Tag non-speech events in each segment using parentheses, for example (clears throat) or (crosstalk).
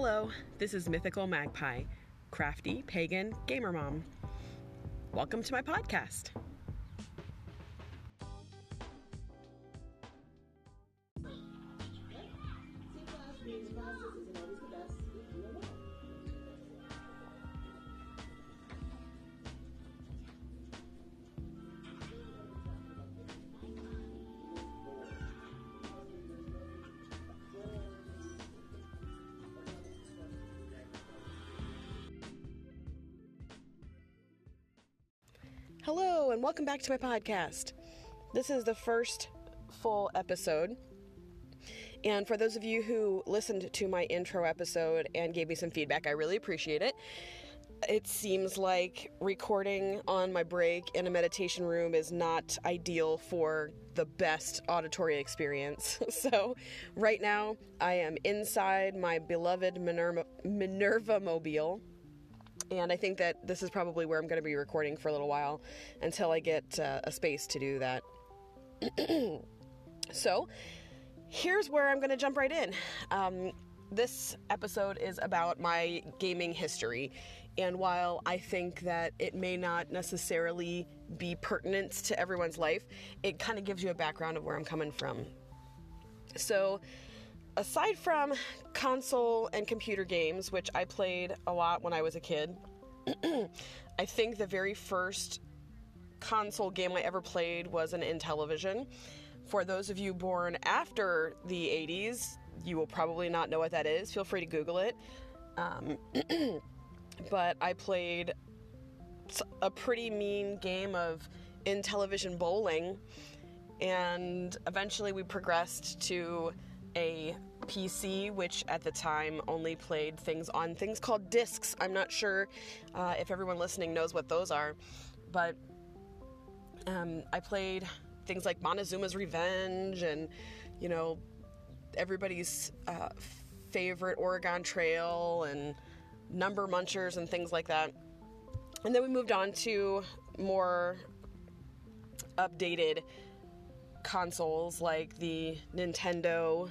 Hello, this is Mythical Magpie, crafty pagan gamer mom. Welcome to my podcast. And welcome back to my podcast. This is the first full episode. And for those of you who listened to my intro episode and gave me some feedback, I really appreciate it. It seems like recording on my break in a meditation room is not ideal for the best auditory experience. (laughs) so, right now, I am inside my beloved Minerva, Minerva mobile and I think that this is probably where I'm going to be recording for a little while until I get uh, a space to do that. (clears throat) so, here's where I'm going to jump right in. Um, this episode is about my gaming history, and while I think that it may not necessarily be pertinent to everyone's life, it kind of gives you a background of where I'm coming from. So, aside from console and computer games, which I played a lot when I was a kid, (clears throat) I think the very first console game I ever played was an Intellivision. For those of you born after the 80s, you will probably not know what that is. Feel free to Google it. Um, (clears throat) but I played a pretty mean game of Intellivision bowling, and eventually we progressed to a PC, which at the time only played things on things called discs. I'm not sure uh, if everyone listening knows what those are, but um, I played things like Montezuma's Revenge and, you know, everybody's uh, favorite Oregon Trail and Number Munchers and things like that. And then we moved on to more updated consoles like the Nintendo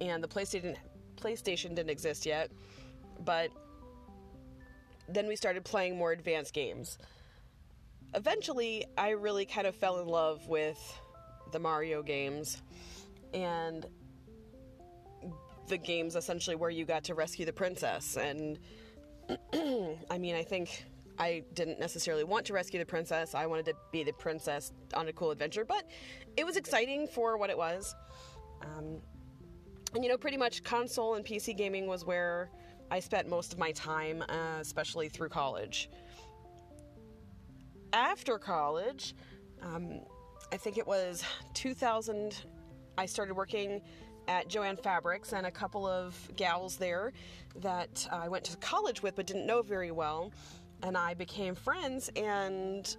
and the PlayStation PlayStation didn't exist yet, but then we started playing more advanced games. Eventually, I really kind of fell in love with the Mario games and the games essentially where you got to rescue the princess and (clears throat) I mean, I think I didn't necessarily want to rescue the princess. I wanted to be the princess on a cool adventure, but it was exciting for what it was. Um, and you know, pretty much console and PC gaming was where I spent most of my time, uh, especially through college. After college, um, I think it was 2000, I started working at Jo-Ann Fabrics and a couple of gals there that I went to college with but didn't know very well. And I became friends and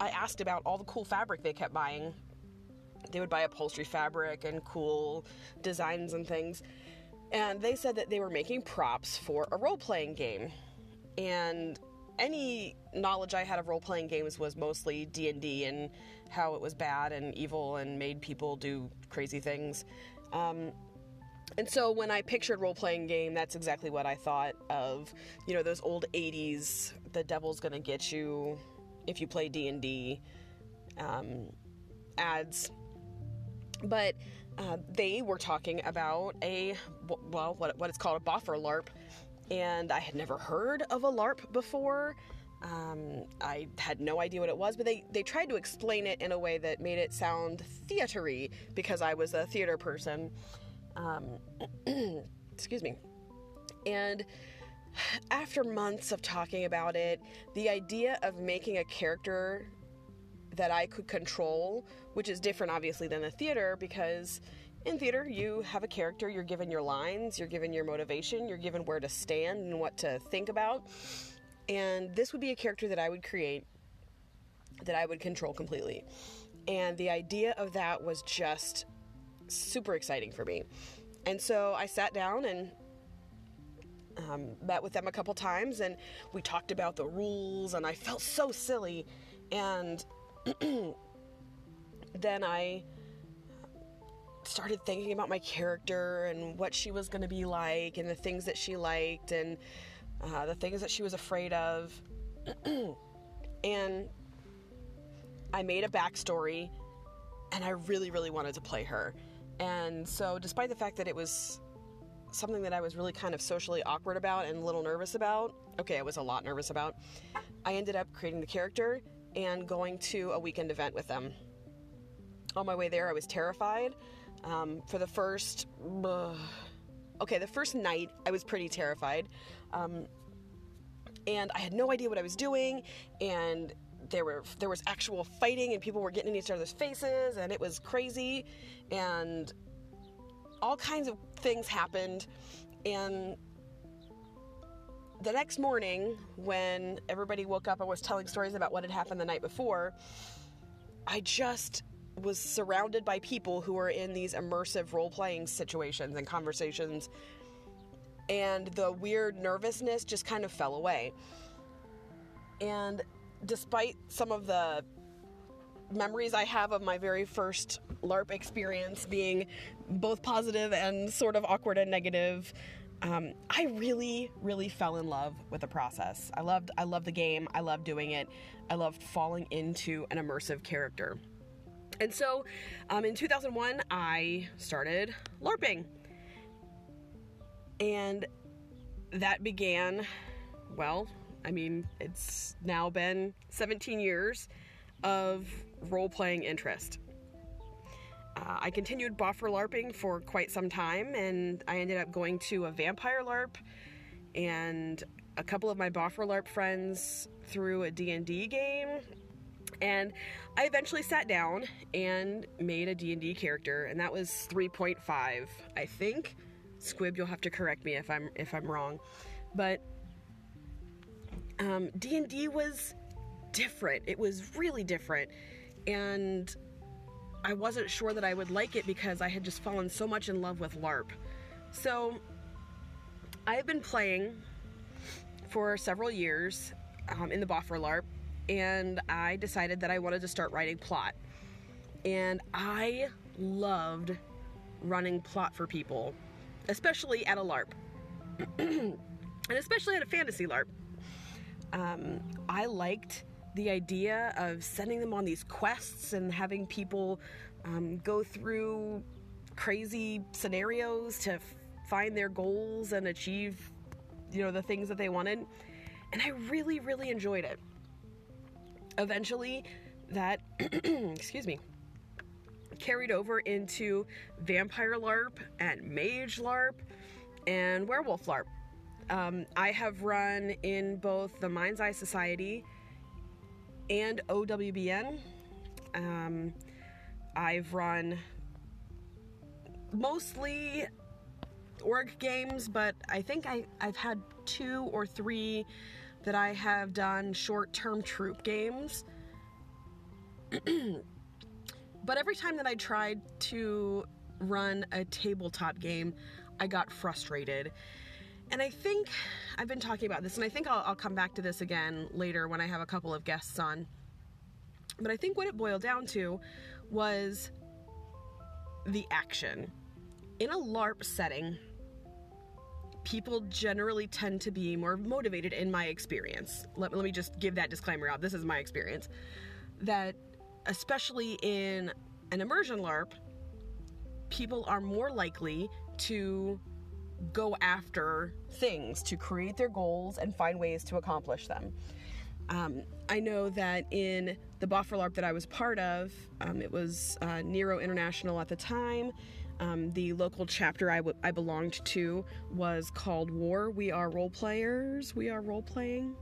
I asked about all the cool fabric they kept buying they would buy upholstery fabric and cool designs and things. And they said that they were making props for a role playing game. And any knowledge I had of role playing games was mostly D and how it was bad and evil and made people do crazy things. Um, and so when I pictured role playing game, that's exactly what I thought of. You know, those old '80s, the devil's gonna get you if you play D and D um, ads but uh, they were talking about a well what, what it's called a boffer larp. And i had never heard of a larp before. Um, i had no idea what it was but they, they tried to explain it in a way that made it sound theatery because i was a theater person. Um, (clears throat) excuse me. And after months of talking about it the idea of making a character that I could control, which is different obviously than the theater because in theater you have a character, you're given your lines, you're given your motivation, you're given where to stand and what to think about. And this would be a character that I would create that I would control completely. And the idea of that was just super exciting for me. And so I sat down and um, met with them a couple times and we talked about the rules, and I felt so silly. And (clears throat) then I started thinking about my character and what she was going to be like and the things that she liked and uh, the things that she was afraid of. (clears throat) and I made a backstory and I really, really wanted to play her. And so, despite the fact that it was something that I was really kind of socially awkward about and a little nervous about, okay, I was a lot nervous about, I ended up creating the character and going to a weekend event with them. On my way there, I was terrified. Um, for the first, okay, the first night, I was pretty terrified. Um, and I had no idea what I was doing, and there were there was actual fighting, and people were getting in each other's faces, and it was crazy, and all kinds of things happened, and the next morning, when everybody woke up and was telling stories about what had happened the night before, I just was surrounded by people who were in these immersive role playing situations and conversations, and the weird nervousness just kind of fell away. And despite some of the memories I have of my very first LARP experience being both positive and sort of awkward and negative, um, I really, really fell in love with the process. I loved, I loved the game. I loved doing it. I loved falling into an immersive character. And so, um, in 2001, I started LARPing, and that began. Well, I mean, it's now been 17 years of role playing interest. Uh, I continued Boffer LARPing for quite some time, and I ended up going to a vampire LARP, and a couple of my Boffer LARP friends threw a D&D game, and I eventually sat down and made a D&D character, and that was 3.5, I think. Squib, you'll have to correct me if I'm if I'm wrong, but um, D&D was different. It was really different, and I wasn't sure that I would like it because I had just fallen so much in love with LARP. So I've been playing for several years um, in the Boffer LARP, and I decided that I wanted to start writing plot. And I loved running plot for people, especially at a LARP, (clears throat) and especially at a fantasy LARP. Um, I liked the idea of sending them on these quests and having people um, go through crazy scenarios to f- find their goals and achieve, you know, the things that they wanted. And I really, really enjoyed it. Eventually, that, (clears throat) excuse me, carried over into Vampire LARP and Mage LARP and Werewolf LARP. Um, I have run in both the Mind's Eye Society and OWBN. Um, I've run mostly org games, but I think I, I've had two or three that I have done short term troupe games. (clears throat) but every time that I tried to run a tabletop game, I got frustrated. And I think I've been talking about this, and I think I'll, I'll come back to this again later when I have a couple of guests on. But I think what it boiled down to was the action. In a LARP setting, people generally tend to be more motivated, in my experience. Let, let me just give that disclaimer out. This is my experience. That, especially in an immersion LARP, people are more likely to go after things to create their goals and find ways to accomplish them. Um, I know that in the Boffer LARP that I was part of, um, it was uh, Nero International at the time. Um, the local chapter I, w- I belonged to was called War. We are role players. We are role playing.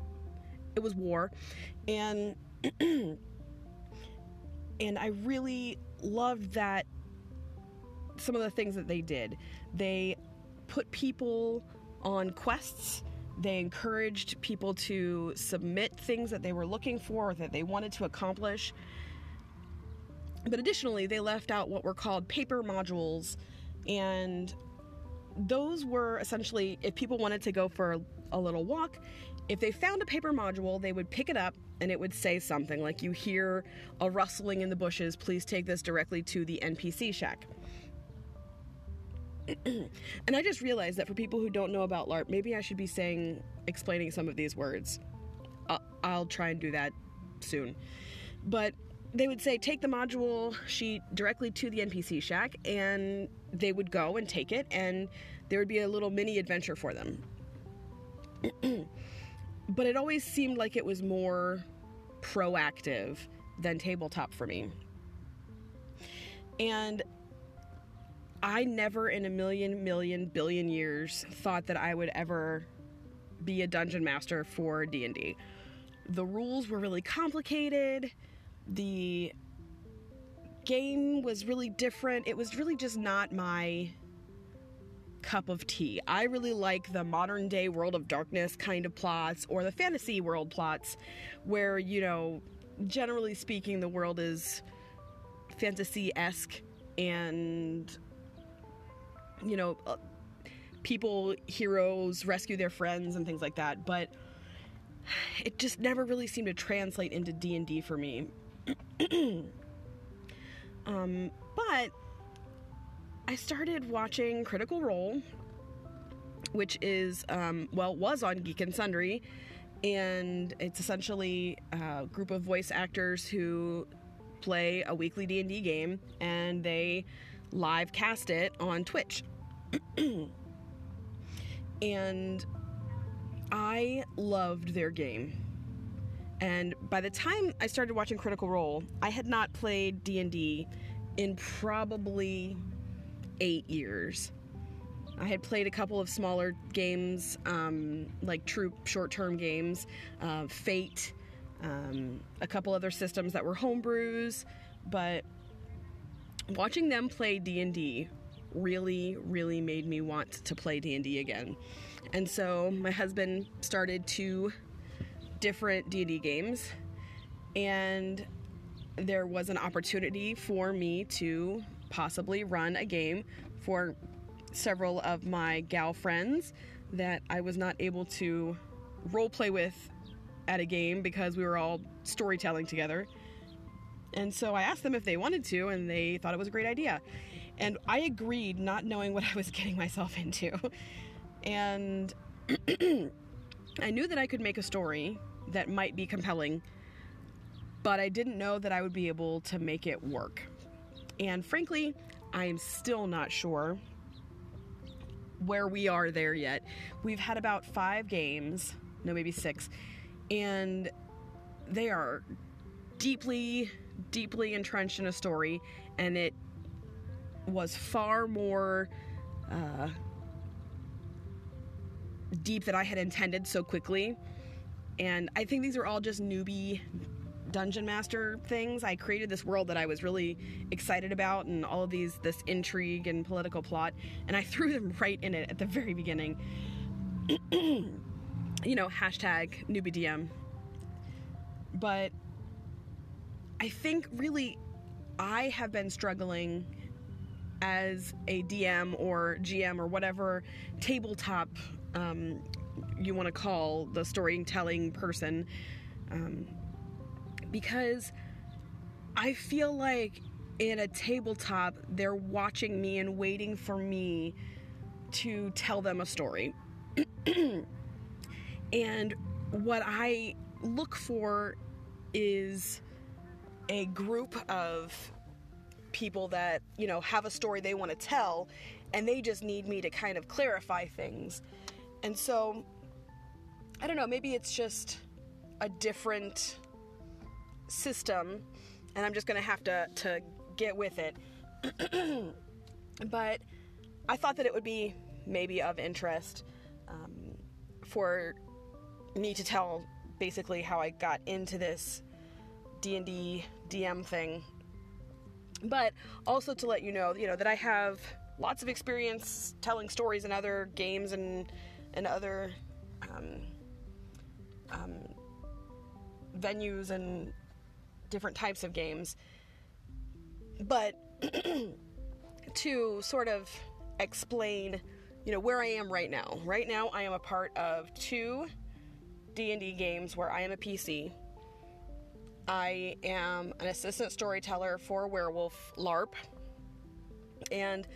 It was War, and (clears throat) and I really loved that. Some of the things that they did, they put people on quests. They encouraged people to submit things that they were looking for or that they wanted to accomplish. But additionally, they left out what were called paper modules, and those were essentially if people wanted to go for a little walk, if they found a paper module, they would pick it up and it would say something like, You hear a rustling in the bushes, please take this directly to the NPC shack. (clears throat) and I just realized that for people who don't know about LARP, maybe I should be saying, explaining some of these words. I'll, I'll try and do that soon. But they would say, take the module sheet directly to the NPC shack, and they would go and take it, and there would be a little mini adventure for them. (clears throat) but it always seemed like it was more proactive than tabletop for me. And I never in a million, million, billion years thought that I would ever be a dungeon master for D&D. The rules were really complicated. The game was really different. It was really just not my cup of tea. I really like the modern day World of Darkness kind of plots or the fantasy world plots where, you know, generally speaking, the world is fantasy esque and, you know, uh, people, heroes rescue their friends and things like that. But it just never really seemed to translate into D&D for me. (clears throat) um, but I started watching Critical Role, which is, um, well, was on Geek and Sundry, and it's essentially a group of voice actors who play a weekly D&D game, and they live cast it on Twitch. (clears throat) and I loved their game. And by the time I started watching Critical Role, I had not played D&D in probably eight years. I had played a couple of smaller games, um, like troupe short-term games, uh, Fate, um, a couple other systems that were homebrews, but watching them play D&D really, really made me want to play D&D again. And so my husband started two different D&D games, and there was an opportunity for me to possibly run a game for several of my gal friends that I was not able to role play with at a game because we were all storytelling together. And so I asked them if they wanted to, and they thought it was a great idea. And I agreed, not knowing (laughs) what I was getting myself into. And (clears throat) I knew that I could make a story that might be compelling, but I didn't know that I would be able to make it work. And frankly, I am still not sure where we are there yet. We've had about five games, no, maybe six, and they are deeply, deeply entrenched in a story, and it was far more uh, deep than I had intended so quickly. And I think these are all just newbie dungeon master things. I created this world that I was really excited about and all of these this intrigue and political plot and I (laughs) threw them right in it at the very beginning. (clears throat) you know, hashtag newbie DM. But I think really I have been struggling as a DM or GM or whatever tabletop um, you want to call the storytelling person. Um, because I feel like in a tabletop, they're watching me and waiting for me to tell them a story. (clears throat) and what I look for is a group of people that, you know, have a story they want to tell and they just need me to kind of clarify things. And so, I don't know, maybe it's just a different system, and I'm just gonna have to to get with it. (clears throat) but I thought that it would be maybe of interest um, for me to tell basically how I got into this D&D DM thing. But also to let you know, you know that I have lots of experience telling stories in other games and and other um, um, venues and different types of games. But (clears throat) to sort of explain, you know, where I am right now. Right now I am a part of two D&D games where I am a PC. I am an assistant storyteller for Werewolf LARP. And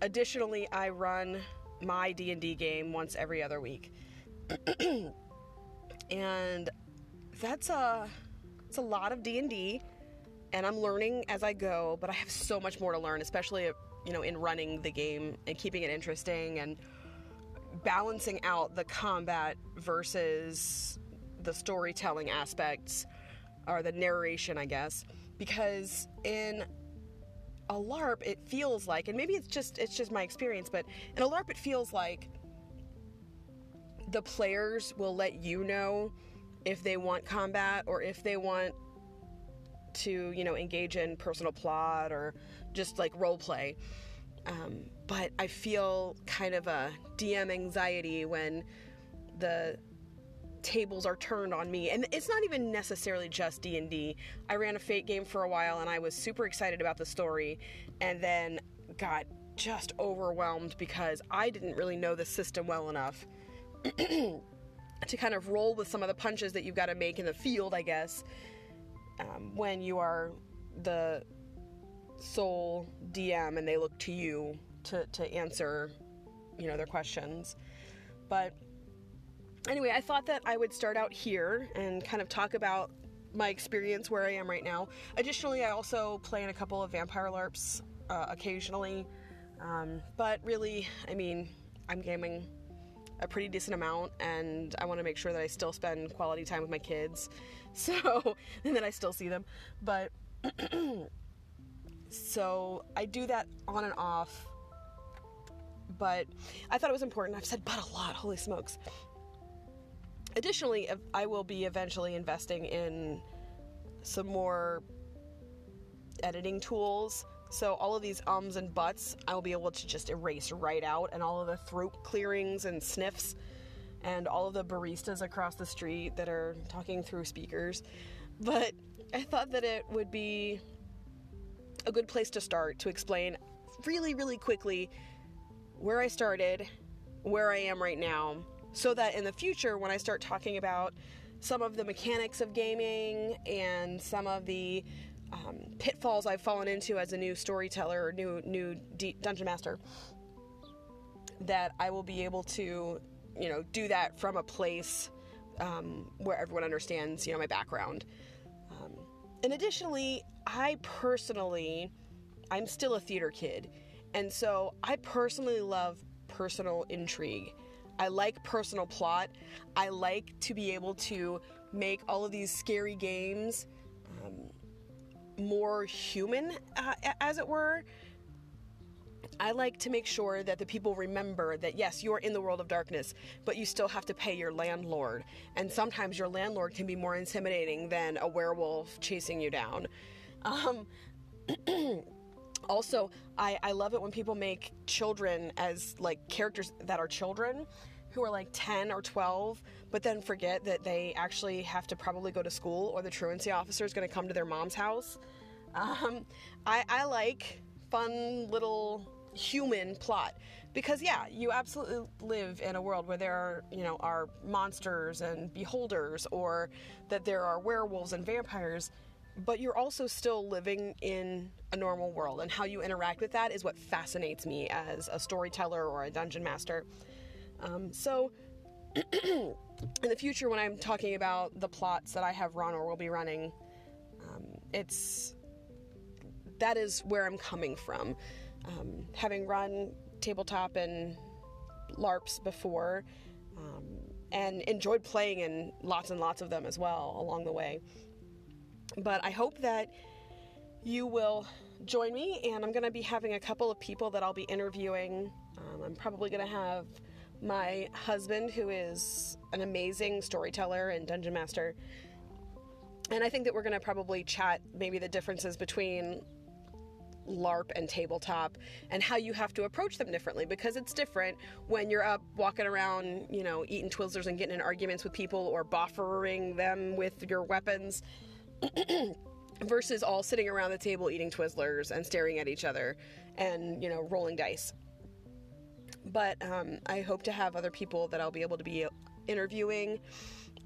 additionally, I run my D&D game once every other week. (clears throat) and that's a it's a lot of D&D and I'm learning as I go, but I have so much more to learn, especially you know in running the game and keeping it interesting and balancing out the combat versus the storytelling aspects or the narration, I guess, because in a LARP it feels like, and maybe it's just it's just my experience, but in a LARP it feels like the players will let you know if they want combat or if they want to, you know, engage in personal plot or just like role play. Um, but I feel kind of a DM anxiety when the tables are turned on me. And it's not even necessarily just d&d i ran a fate game for a while and i was super excited about the story and then got just overwhelmed because i didn't really know the system well enough (clears throat) to kind of roll with some of the punches that you've got to make in the field i guess um, when you are the sole dm and they look to you to, to answer you know their questions. But anyway i thought that i would start out here and kind of talk about my experience where i am right now. Additionally i also play in a couple of vampire larps uh, occasionally. Um, but really i mean i'm gaming a pretty decent amount and i want to make sure that i still spend quality time with my kids. (laughs) So and that i still see them. But (clears throat) so i do that on and off. But I thought it was important. I've said but a lot, holy smokes. Additionally, I will be eventually investing in some more editing tools. So all of these ums and buts, I'll be able to just erase right out, and all of the throat clearings and sniffs, and all of the baristas across the street that are talking through speakers. But I thought that it would be a good place to start to explain really, really quickly where I started, where I am right now, so that in the future, when I start talking about some of the mechanics of gaming and some of the um, pitfalls I've fallen into as a new storyteller or new new D- dungeon master, that I will be able to, you know, do that from a place um, where everyone understands, you know, my background. Um, and additionally, I personally, I'm still a theater kid. And so I personally love personal intrigue. I like personal plot. I like to be able to make all of these scary games um, more human, uh, as it were. I like to make sure that the people remember that yes, you're in the world of darkness, but you still have to pay your landlord. And sometimes your landlord can be more intimidating than a werewolf chasing you down. Um, (clears throat) also I, I love it when people make children as like characters that are children who are like 10 or 12 but then forget that they actually have to probably go to school or the truancy officer is going to come to their mom's house um, I, I like fun little human plot because yeah you absolutely live in a world where there are you know are monsters and beholders or that there are werewolves and vampires but you're also still living in a normal world, and how you interact with that is what fascinates me as a storyteller or a dungeon master. Um, so, (clears throat) in the future, when I'm talking about the plots that I have run or will be running, um, it's that is where I'm coming from. Um, having run tabletop and LARPs before, um, and enjoyed playing in lots and lots of them as well along the way. But I hope that you will join me, and I'm going to be having a couple of people that I'll be interviewing. Um, I'm probably going to have my husband, who is an amazing storyteller and dungeon master. And I think that we're going to probably chat maybe the differences between LARP and tabletop and how you have to approach them differently because it's different when you're up walking around, you know, eating Twizzlers and getting in arguments with people or boffering them with your weapons (clears throat) versus all sitting around the table eating Twizzlers and staring at each other and, you know, rolling dice. But um, I hope to have other people that I'll be able to be interviewing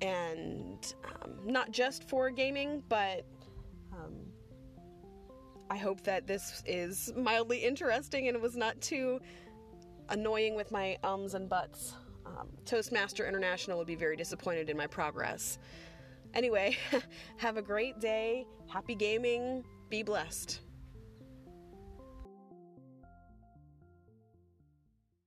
and um, not just for gaming, but um, I hope that this is mildly interesting and it was not too annoying with my ums and buts. Um, Toastmaster International would be very disappointed in my progress. Anyway, (laughs) have a great day. Happy gaming. Be blessed.